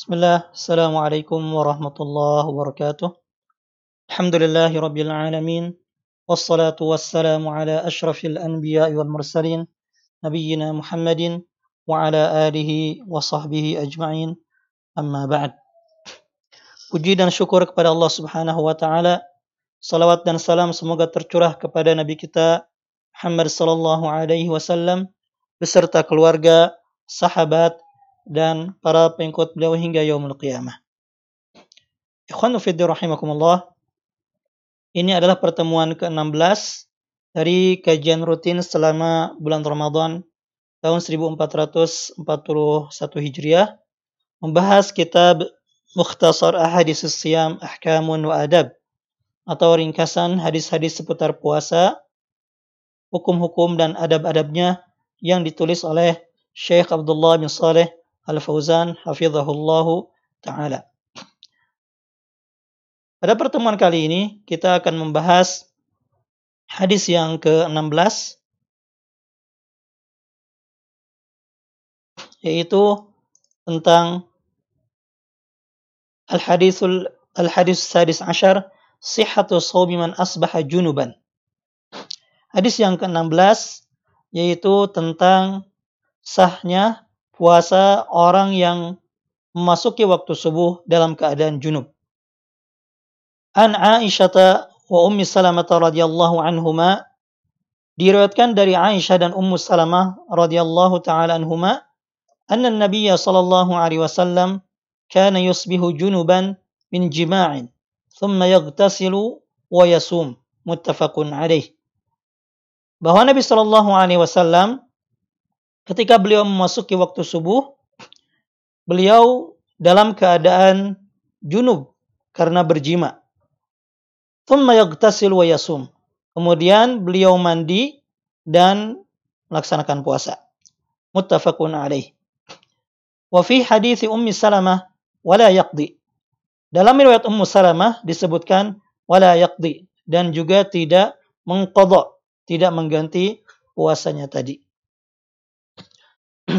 بسم الله. السلام عليكم ورحمة الله وبركاته. الحمد لله رب العالمين والصلاة والسلام على أشرف الأنبياء والمرسلين نبينا محمد وعلى آله وصحبه أجمعين. أما بعد وجيدا شكرك kepada الله سبحانه وتعالى صلوات dan salam semoga tercurah kepada Nabi kita Muhammad sallallahu alaihi wasallam beserta keluarga sahabat dan para pengikut beliau hingga yaumul qiyamah. Ikhwanu fiddi rahimakumullah. Ini adalah pertemuan ke-16 dari kajian rutin selama bulan Ramadan tahun 1441 Hijriah membahas kitab Mukhtasar Ahadis Siyam Ahkamun wa Adab atau ringkasan hadis-hadis seputar puasa, hukum-hukum dan adab-adabnya yang ditulis oleh Syekh Abdullah bin Saleh Al-Fauzan hafizahullah taala. Pada pertemuan kali ini kita akan membahas hadis yang ke-16 yaitu tentang Al-hadisul al-hadis sadis ashar sihhatu shawmi man asbaha junuban. Hadis yang ke-16 yaitu tentang sahnya puasa orang yang memasuki waktu subuh dalam keadaan junub. An Aisyah wa Ummi Salamah radhiyallahu anhuma diriwayatkan dari Aisyah dan Ummu Salamah radhiyallahu taala anhuma anna Nabi sallallahu alaihi wasallam كان يصبح جنبا من جماع ثم يغتسل ويصوم متفق عليه bahwa Nabi Shallallahu Alaihi Wasallam ketika beliau memasuki waktu subuh beliau dalam keadaan junub karena berjima. Kemudian beliau mandi dan melaksanakan puasa. Muttafaqun alaih. Wa fi hadis Ummi Salamah wala yaqdi. Dalam riwayat Ummu Salamah disebutkan wala yaqdi dan juga tidak mengqadha, tidak mengganti puasanya tadi.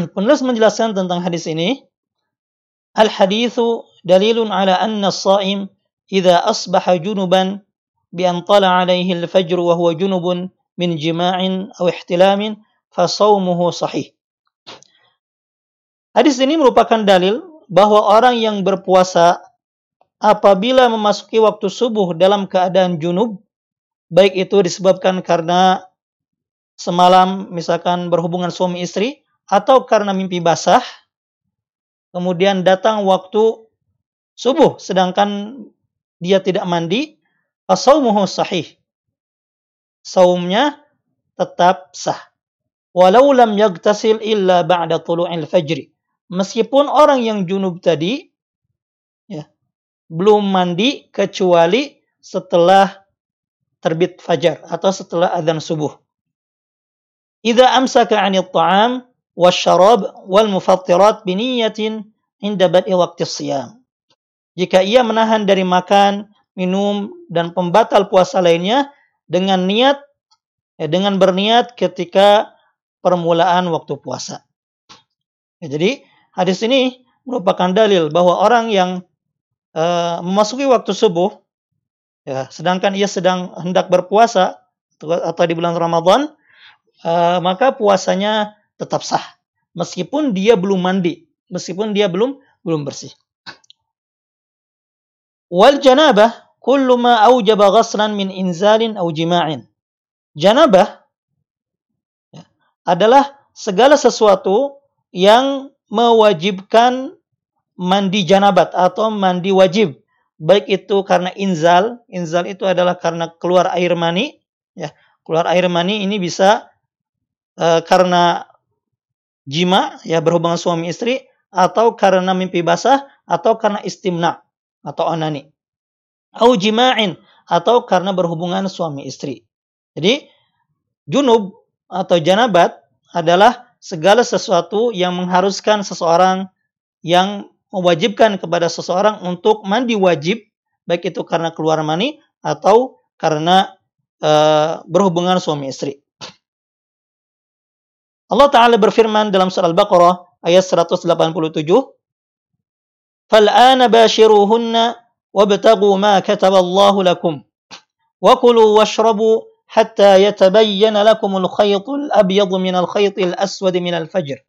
Penulis menjelaskan tentang hadis ini, al hadithu dalilun ala anna as-sha'im idza asbaha junuban bi an tala alaihi al-fajr wa huwa junubun min jima'in aw ihtilamin fa sawmuhu sahih. Hadis ini merupakan dalil bahwa orang yang berpuasa apabila memasuki waktu subuh dalam keadaan junub, baik itu disebabkan karena semalam misalkan berhubungan suami istri atau karena mimpi basah, kemudian datang waktu subuh sedangkan dia tidak mandi, asaumuhu sahih. Saumnya tetap sah. Walau lam yagtasil illa ba'da tulu'il fajri meskipun orang yang junub tadi ya, belum mandi kecuali setelah terbit fajar atau setelah adzan subuh. Idza amsaka 'anil ta'am wasyarab wal mufattirat bi niyyatin inda bad'i waqti. Jika ia menahan dari makan, minum dan pembatal puasa lainnya dengan niat ya, dengan berniat ketika permulaan waktu puasa. Ya, jadi Hadis ini merupakan dalil bahwa orang yang uh, memasuki waktu subuh, ya, sedangkan ia sedang hendak berpuasa atau di bulan Ramadan, uh, maka puasanya tetap sah, meskipun dia belum mandi, meskipun dia belum belum bersih. Wal janabah kullu ma aujaba ghaslan min inzalin au jima'in. Janabah ya, adalah segala sesuatu yang mewajibkan mandi janabat atau mandi wajib baik itu karena inzal inzal itu adalah karena keluar air mani ya keluar air mani ini bisa uh, karena jima ya berhubungan suami istri atau karena mimpi basah atau karena istimna atau onani au jima'in atau karena berhubungan suami istri jadi junub atau janabat adalah segala sesuatu yang mengharuskan seseorang yang mewajibkan kepada seseorang untuk mandi wajib baik itu karena keluar mani atau karena uh, berhubungan suami istri. Allah Ta'ala berfirman dalam surah Al-Baqarah ayat 187 فالآن باشروهن وابتغوا ما كتب الله لكم وكلوا واشربوا حتى يتبين لكم الخيط الأبيض من الخيط الأسود من الفجر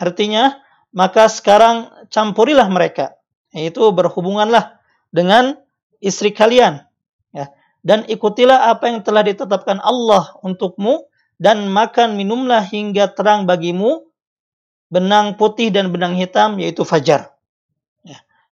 Artinya, maka sekarang campurilah mereka, yaitu berhubunganlah dengan istri kalian, ya, dan ikutilah apa yang telah ditetapkan Allah untukmu dan makan minumlah hingga terang bagimu benang putih dan benang hitam yaitu fajar.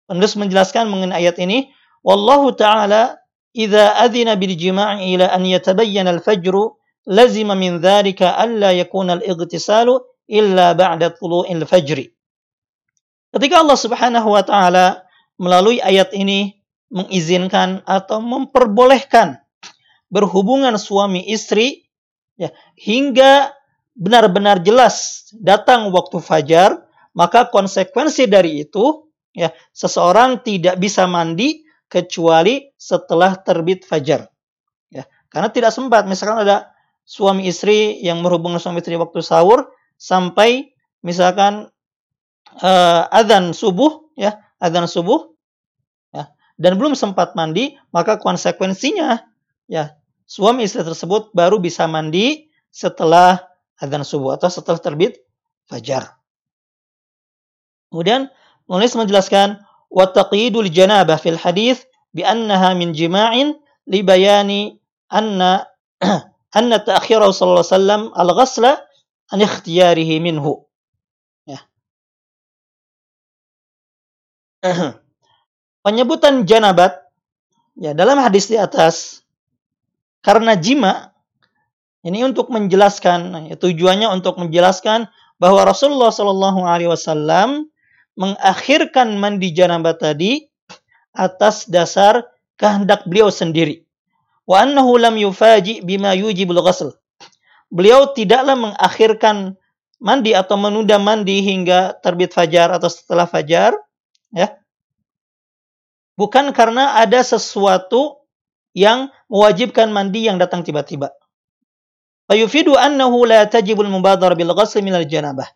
Penulis menjelaskan mengenai ayat ini, wallahu taala idza adzina bil jima'i ila an yatabayyana al fajru lazima min dzalika alla yakuna al igtisalu illa ba'da tulu'il fajri. Ketika Allah Subhanahu wa taala melalui ayat ini mengizinkan atau memperbolehkan berhubungan suami istri ya hingga benar-benar jelas datang waktu fajar, maka konsekuensi dari itu ya seseorang tidak bisa mandi kecuali setelah terbit fajar. Ya karena tidak sempat. Misalkan ada suami istri yang berhubungan suami istri waktu sahur sampai misalkan uh, adzan subuh ya adzan subuh ya dan belum sempat mandi maka konsekuensinya ya suami istri tersebut baru bisa mandi setelah adzan subuh atau setelah terbit fajar kemudian Penulis menjelaskan wa taqidul janabah fil hadis bi annaha min jima'in li bayani anna anna ta'khirahu sallallahu alaihi wasallam al-ghasla an ikhtiyarihi minhu. Ya. Penyebutan janabat ya dalam hadis di atas karena jima ini untuk menjelaskan ya, tujuannya untuk menjelaskan bahwa Rasulullah Shallallahu Alaihi Wasallam mengakhirkan mandi janabah tadi atas dasar kehendak beliau sendiri. Wa annahu lam yufaji bima yujibul ghusl. Beliau tidaklah mengakhirkan mandi atau menunda mandi hingga terbit fajar atau setelah fajar, ya. Bukan karena ada sesuatu yang mewajibkan mandi yang datang tiba-tiba. Fayufidu annahu la tajibul mubadhar bil ghusl minal janabah.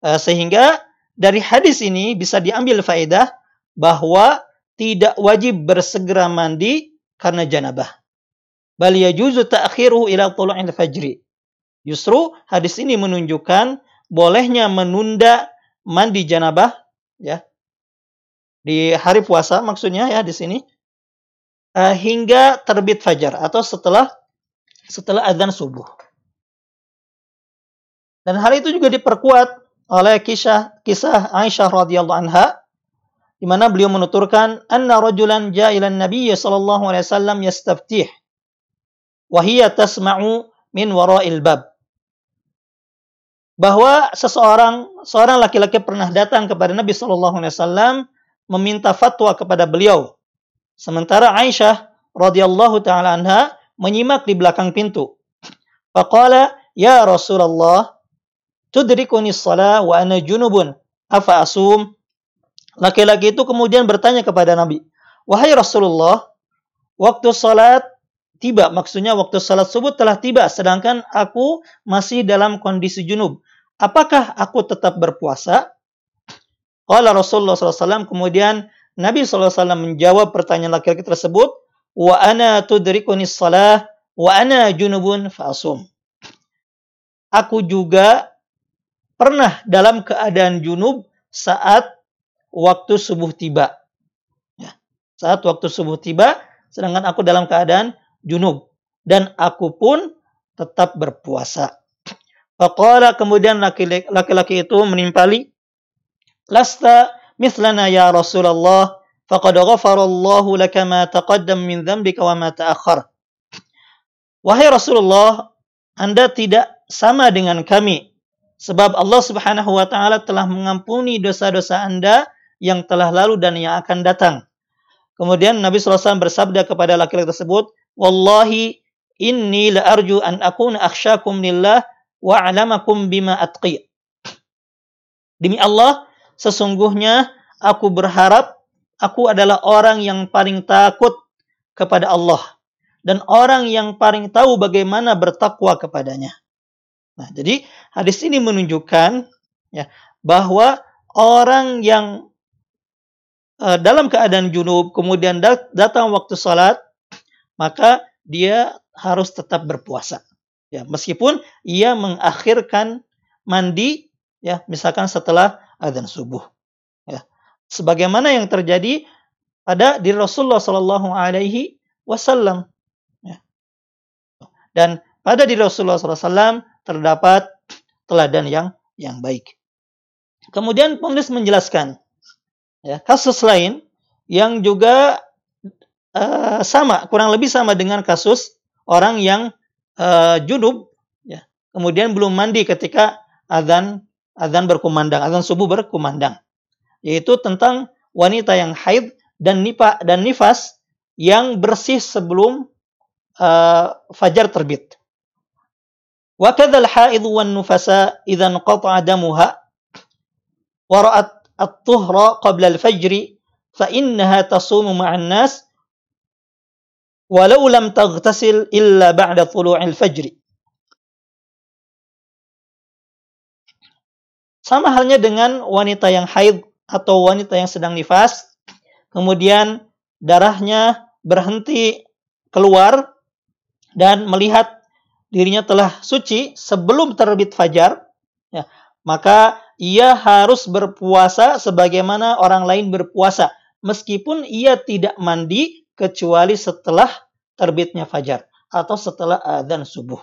Eh, sehingga dari hadis ini bisa diambil faedah bahwa tidak wajib bersegera mandi karena janabah. Bal yajuzu ta'khiruhu ila tulu'il fajri. Justru hadis ini menunjukkan bolehnya menunda mandi janabah ya. Di hari puasa maksudnya ya di sini uh, hingga terbit fajar atau setelah setelah adzan subuh. Dan hal itu juga diperkuat oleh kisah kisah Aisyah radhiyallahu anha di mana beliau menuturkan anna rajulan ja'ilan nabiy sallallahu alaihi wasallam yastaftih wa hiya tasma'u min wara'il bab bahwa seseorang seorang laki-laki pernah datang kepada Nabi sallallahu alaihi wasallam meminta fatwa kepada beliau sementara Aisyah radhiyallahu taala anha menyimak di belakang pintu. Faqala ya Rasulullah tudrikuni shalah wa ana junubun afa asum? Laki-laki itu kemudian bertanya kepada Nabi wahai Rasulullah waktu salat tiba maksudnya waktu salat subuh telah tiba sedangkan aku masih dalam kondisi junub. Apakah aku tetap berpuasa? Qala Rasulullah SAW kemudian Nabi SAW menjawab pertanyaan laki-laki tersebut wa ana tudrikuni salah wa ana junubun asum aku juga pernah dalam keadaan junub saat waktu subuh tiba. Ya, saat waktu subuh tiba, sedangkan aku dalam keadaan junub. Dan aku pun tetap berpuasa. Faqala kemudian laki-laki itu menimpali, Lasta mislana ya Rasulullah, faqad ghafarallahu laka ma taqaddam min dhanbika wa ma ta'akhkhar. Wahai Rasulullah, Anda tidak sama dengan kami Sebab Allah Subhanahu wa taala telah mengampuni dosa-dosa Anda yang telah lalu dan yang akan datang. Kemudian Nabi SAW bersabda kepada laki-laki tersebut, Wallahi inni la arju an akuna akhsyakum lillah wa alamakum bima atqi. Demi Allah, sesungguhnya aku berharap aku adalah orang yang paling takut kepada Allah dan orang yang paling tahu bagaimana bertakwa kepadanya. Nah, jadi hadis ini menunjukkan ya bahwa orang yang uh, dalam keadaan junub kemudian datang waktu salat maka dia harus tetap berpuasa ya meskipun ia mengakhirkan mandi ya misalkan setelah adzan subuh ya sebagaimana yang terjadi pada diri Rasulullah Shallallahu Alaihi Wasallam ya. dan pada diri Rasulullah SAW terdapat teladan yang yang baik. Kemudian penulis menjelaskan ya, kasus lain yang juga uh, sama, kurang lebih sama dengan kasus orang yang uh, junub, ya, kemudian belum mandi ketika adzan azan berkumandang, azan subuh berkumandang, yaitu tentang wanita yang haid dan nipa dan nifas yang bersih sebelum uh, fajar terbit. Wa kadzal haid wan nufasa idzan qata'a damuha wa ra'at at-tuhra qabla al-fajr fa innaha tasumu ma'an nas walau lam taghtasil illa ba'da thulu'il fajri. Sama halnya dengan wanita yang haid atau wanita yang sedang nifas, kemudian darahnya berhenti keluar dan melihat dirinya telah suci sebelum terbit fajar, ya, maka ia harus berpuasa sebagaimana orang lain berpuasa, meskipun ia tidak mandi kecuali setelah terbitnya fajar atau setelah adzan subuh.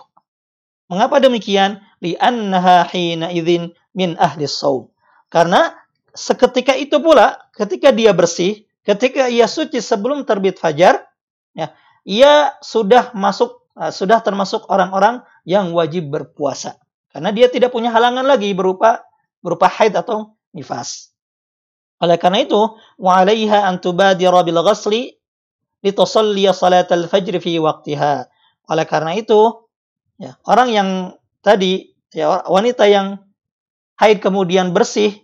Mengapa demikian? Li'annaha hina idzin min ahli saum. Karena seketika itu pula, ketika dia bersih, ketika ia suci sebelum terbit fajar, ya, ia sudah masuk uh, sudah termasuk orang-orang yang wajib berpuasa. Karena dia tidak punya halangan lagi berupa berupa haid atau nifas. Oleh karena itu, wa 'alaiha an tubadira bil ghasli litusalli salat al-fajr fi waqtiha. Oleh karena itu, ya, orang yang tadi ya wanita yang haid kemudian bersih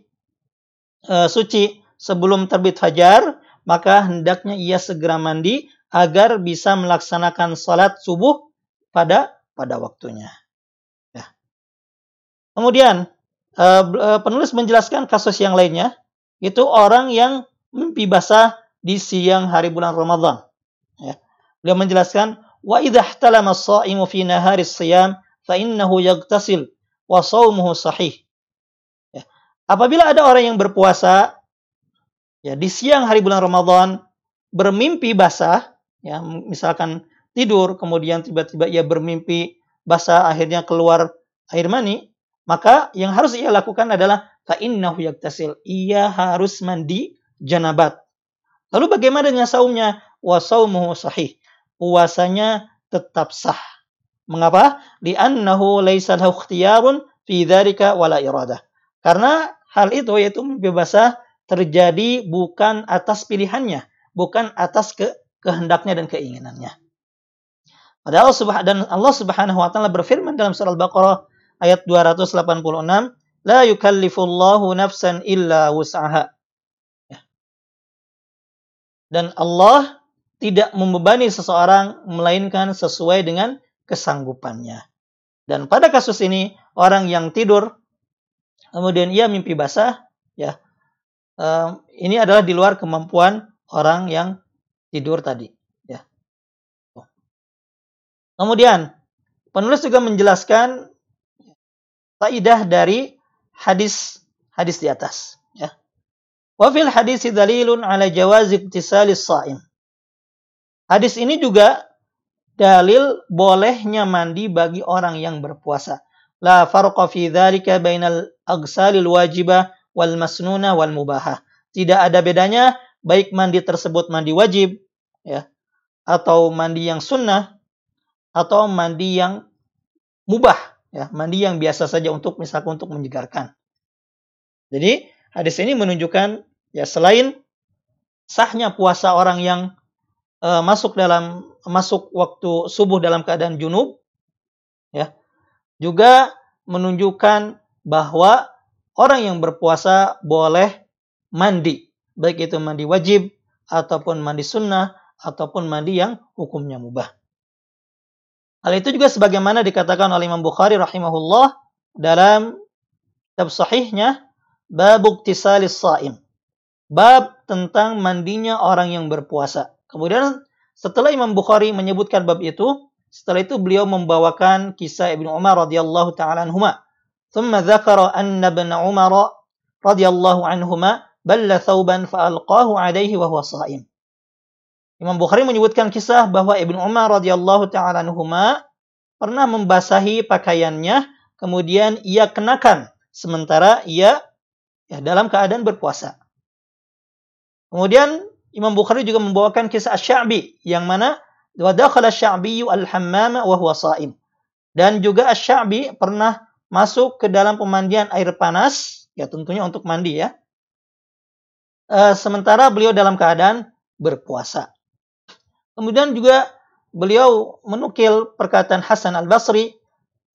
uh, suci sebelum terbit fajar, maka hendaknya ia segera mandi agar bisa melaksanakan salat subuh pada pada waktunya. Ya. Kemudian uh, penulis menjelaskan kasus yang lainnya itu orang yang mimpi basah di siang hari bulan Ramadan. Ya. Beliau menjelaskan Ya. Apabila ada orang yang berpuasa ya di siang hari bulan Ramadan bermimpi basah ya misalkan tidur kemudian tiba-tiba ia bermimpi basah akhirnya keluar air mani maka yang harus ia lakukan adalah fa innahu yaktasil ia harus mandi janabat. Lalu bagaimana dengan saumnya? Wa saumuhu sahih puasanya tetap sah mengapa li'annahu laisa lahu ikhtiyarun fi dzalika wala iradah karena hal itu yaitu mimpi basah terjadi bukan atas pilihannya bukan atas ke kehendaknya dan keinginannya. Padahal dan Allah Subhanahu wa taala berfirman dalam surah Al-Baqarah ayat 286, "La yukallifullahu nafsan illa wus'aha." Ya. Dan Allah tidak membebani seseorang melainkan sesuai dengan kesanggupannya. Dan pada kasus ini orang yang tidur kemudian ia mimpi basah, ya, um, ini adalah di luar kemampuan orang yang tidur tadi. Ya. Kemudian penulis juga menjelaskan faidah dari hadis hadis di atas. Ya. Wa fil hadis dalilun ala jawaz iktisalis saim. Hadis ini juga dalil bolehnya mandi bagi orang yang berpuasa. La farqa fi dzalika bainal agsalil wajibah wal masnuna wal mubahah. Tidak ada bedanya baik mandi tersebut mandi wajib ya atau mandi yang sunnah atau mandi yang mubah ya mandi yang biasa saja untuk misalkan untuk menyegarkan jadi hadis ini menunjukkan ya selain sahnya puasa orang yang uh, masuk dalam masuk waktu subuh dalam keadaan junub ya juga menunjukkan bahwa orang yang berpuasa boleh mandi baik itu mandi wajib ataupun mandi sunnah ataupun mandi yang hukumnya mubah. Hal itu juga sebagaimana dikatakan oleh Imam Bukhari rahimahullah dalam kitab sahihnya bab iktisalis saim. bab tentang mandinya orang yang berpuasa. Kemudian setelah Imam Bukhari menyebutkan bab itu, setelah itu beliau membawakan kisah Ibnu Umar radhiyallahu taala anhuma. ثم ذكر أن ابن عمر رضي الله عنهما بل ثوبا فألقاه عليه وهو صائم. Imam Bukhari menyebutkan kisah bahwa Ibnu Umar radhiyallahu taala anhuma pernah membasahi pakaiannya kemudian ia kenakan sementara ia ya dalam keadaan berpuasa. Kemudian Imam Bukhari juga membawakan kisah Asy-Sya'bi yang mana wa dakhala Asy-Sya'bi al-hammama wa huwa sha'im. Dan juga Asy-Sya'bi pernah masuk ke dalam pemandian air panas, ya tentunya untuk mandi ya. E, sementara beliau dalam keadaan berpuasa. Kemudian juga beliau menukil perkataan Hasan Al-Basri,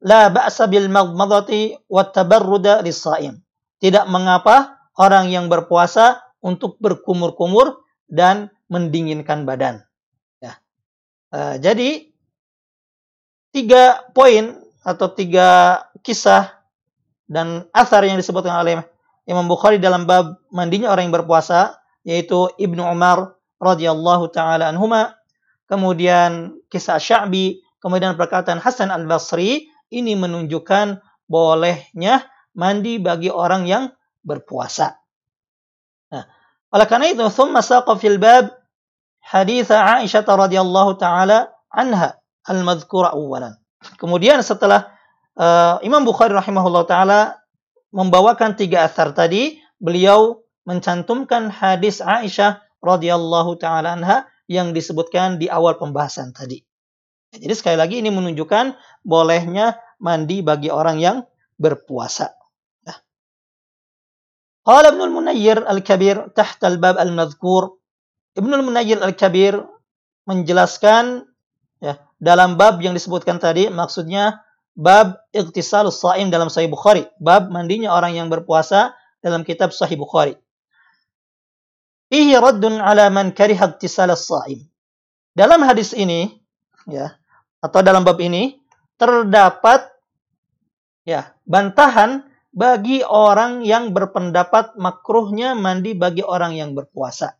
la ba'sa bil madmadati wa tabarruda lis-sha'im. Tidak mengapa orang yang berpuasa untuk berkumur-kumur dan mendinginkan badan. Ya. Uh, jadi tiga poin atau tiga kisah dan asar yang disebutkan oleh Imam Bukhari dalam bab mandinya orang yang berpuasa yaitu Ibnu Umar radhiyallahu taala anhuma kemudian kisah Sya'bi kemudian perkataan Hasan Al-Basri ini menunjukkan bolehnya mandi bagi orang yang berpuasa. Oleh karena itu, thumma saqa fil bab hadis Aisyah radhiyallahu taala anha al-madhkura awwalan. Kemudian setelah uh, Imam Bukhari rahimahullah taala membawakan tiga asar tadi, beliau mencantumkan hadis Aisyah radhiyallahu taala anha yang disebutkan di awal pembahasan tadi. Jadi sekali lagi ini menunjukkan bolehnya mandi bagi orang yang berpuasa. قال ابن المنير الكبير تحت الباب المذكور Ibnu Munayyir Al-Kabir menjelaskan ya dalam bab yang disebutkan tadi maksudnya bab ightisalus shaim dalam Sahih Bukhari, bab mandinya orang yang berpuasa dalam kitab Sahih Bukhari. Ihi raddun ala man kariha ightisalus shaim. Dalam hadis ini ya atau dalam bab ini terdapat ya bantahan bagi orang yang berpendapat makruhnya mandi bagi orang yang berpuasa.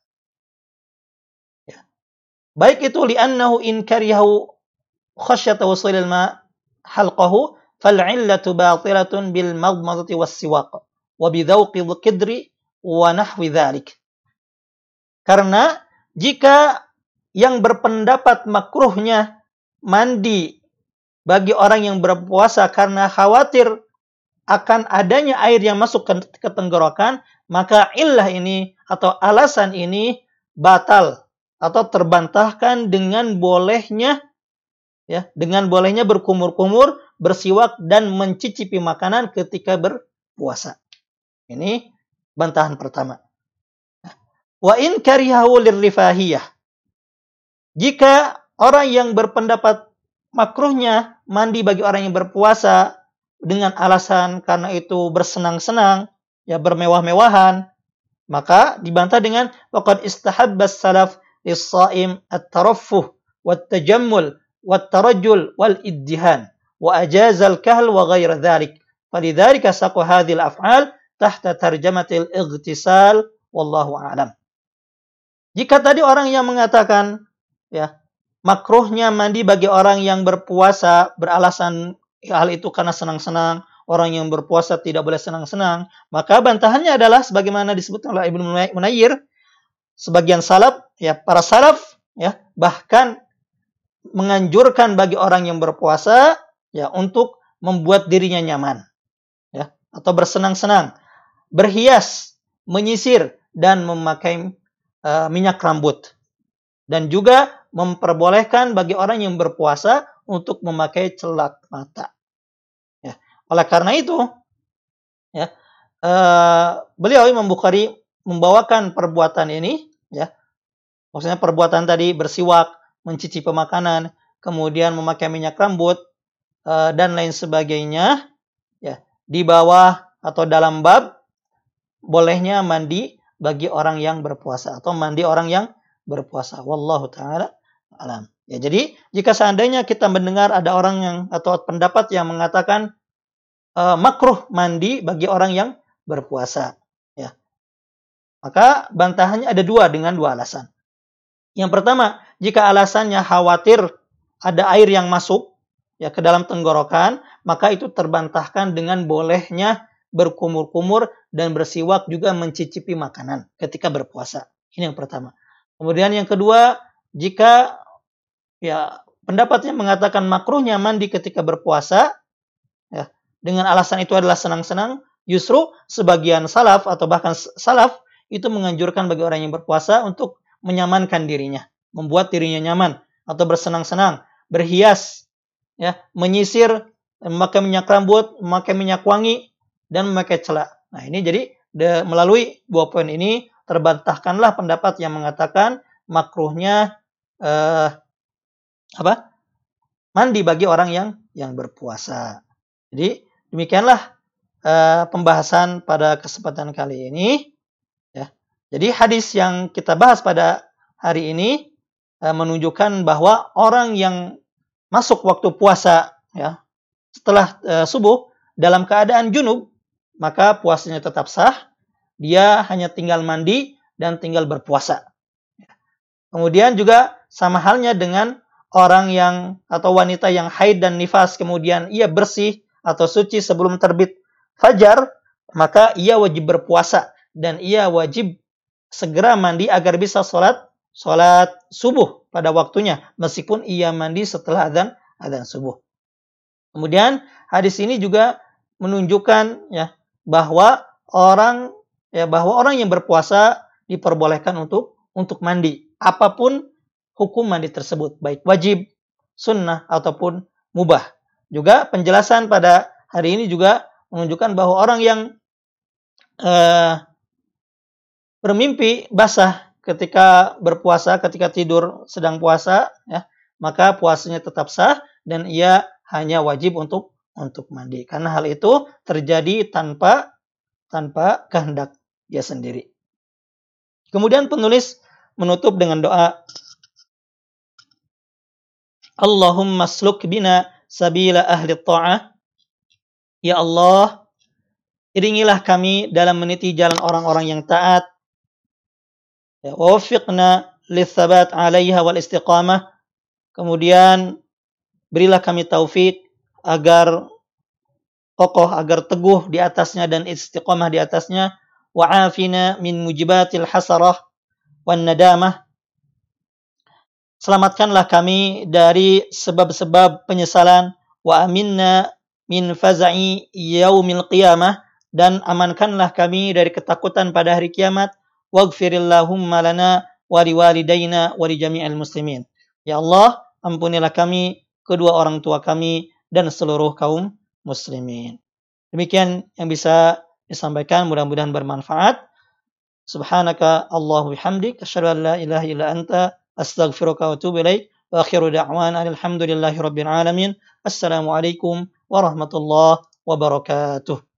Ya. Baik itu li'annahu in karihahu khasyata wasilil ma halqahu fal'illatu batilatun bil madmadati was siwaq wa bidhauqi qidri wa nahwi dhalik. Karena jika yang berpendapat makruhnya mandi bagi orang yang berpuasa karena khawatir akan adanya air yang masuk ke, ke tenggorokan, maka illah ini atau alasan ini batal atau terbantahkan dengan bolehnya ya, dengan bolehnya berkumur-kumur, bersiwak dan mencicipi makanan ketika berpuasa. Ini bantahan pertama. Wa in karihahu lirrifahiyah. Jika orang yang berpendapat makruhnya mandi bagi orang yang berpuasa dengan alasan karena itu bersenang-senang, ya bermewah-mewahan, maka dibantah dengan waqad istahabbas salaf lis-shaim at-taraffuh wat-tajammul wat-tarajjul wal-iddihan wa ajaza al-kahl wa ghayra dhalik. Falidzalika saqu hadhihi al-af'al tahta tarjamatil ightisal wallahu a'lam. Jika tadi orang yang mengatakan ya makruhnya mandi bagi orang yang berpuasa beralasan hal itu karena senang-senang, orang yang berpuasa tidak boleh senang-senang, maka bantahannya adalah sebagaimana disebut oleh Ibnu Munayyir, sebagian salaf, ya para salaf, ya bahkan menganjurkan bagi orang yang berpuasa, ya untuk membuat dirinya nyaman, ya atau bersenang-senang, berhias, menyisir dan memakai uh, minyak rambut, dan juga memperbolehkan bagi orang yang berpuasa untuk memakai celak mata. Ya. Oleh karena itu, ya, uh, beliau Imam Bukhari membawakan perbuatan ini, ya, maksudnya perbuatan tadi bersiwak, mencicipi makanan, kemudian memakai minyak rambut uh, dan lain sebagainya, ya, di bawah atau dalam bab bolehnya mandi bagi orang yang berpuasa atau mandi orang yang berpuasa. Wallahu taala alam. Ya, jadi jika seandainya kita mendengar ada orang yang atau pendapat yang mengatakan uh, makruh mandi bagi orang yang berpuasa, ya. Maka bantahannya ada dua dengan dua alasan. Yang pertama, jika alasannya khawatir ada air yang masuk ya ke dalam tenggorokan, maka itu terbantahkan dengan bolehnya berkumur-kumur dan bersiwak juga mencicipi makanan ketika berpuasa. Ini yang pertama. Kemudian yang kedua, jika ya pendapatnya mengatakan makruhnya mandi ketika berpuasa, ya dengan alasan itu adalah senang-senang, justru sebagian salaf atau bahkan salaf itu menganjurkan bagi orang yang berpuasa untuk menyamankan dirinya, membuat dirinya nyaman atau bersenang-senang, berhias, ya, menyisir, memakai minyak rambut, memakai minyak wangi dan memakai celak. Nah, ini jadi de, melalui dua poin ini terbantahkanlah pendapat yang mengatakan makruhnya eh, apa? mandi bagi orang yang yang berpuasa. Jadi demikianlah eh, pembahasan pada kesempatan kali ini. Ya. Jadi hadis yang kita bahas pada hari ini eh, menunjukkan bahwa orang yang masuk waktu puasa ya setelah eh, subuh dalam keadaan junub maka puasanya tetap sah. Dia hanya tinggal mandi dan tinggal berpuasa. Kemudian juga sama halnya dengan orang yang atau wanita yang haid dan nifas kemudian ia bersih atau suci sebelum terbit fajar, maka ia wajib berpuasa dan ia wajib segera mandi agar bisa sholat sholat subuh pada waktunya meskipun ia mandi setelah adzan adzan subuh. Kemudian hadis ini juga menunjukkan ya bahwa orang ya bahwa orang yang berpuasa diperbolehkan untuk untuk mandi apa pun hukum mandi tersebut baik wajib, sunnah ataupun mubah. Juga penjelasan pada hari ini juga menunjukkan bahwa orang yang uh, bermimpi basah ketika berpuasa, ketika tidur sedang puasa, ya, maka puasanya tetap sah dan ia hanya wajib untuk untuk mandi. Karena hal itu terjadi tanpa tanpa kehendak dia sendiri. Kemudian penulis menutup dengan doa Allahumma sluk bina sabila ahli ta'ah. Ya Allah, iringilah kami dalam meniti jalan orang-orang yang taat. Ya, wafiqna lithabat alaiha wal istiqamah. Kemudian berilah kami taufik agar kokoh, agar teguh di atasnya dan istiqomah di atasnya. Wa'afina min mujibatil hasarah wan nadamah. Selamatkanlah kami dari sebab-sebab penyesalan. Wa aminna min faza'i yaumil qiyamah. Dan amankanlah kami dari ketakutan pada hari kiamat. Waghfirillahumma lana wa liwalidayna wa li jami'il muslimin. Ya Allah, ampunilah kami, kedua orang tua kami, dan seluruh kaum muslimin. Demikian yang bisa disampaikan mudah-mudahan bermanfaat. Subhanaka Allahu bihamdik asyhadu an la ilaha illa anta astaghfiruka wa. Wa akhiru da'wana alhamdulillahi rabbil alamin. Warahmatullahi wabarakatuh.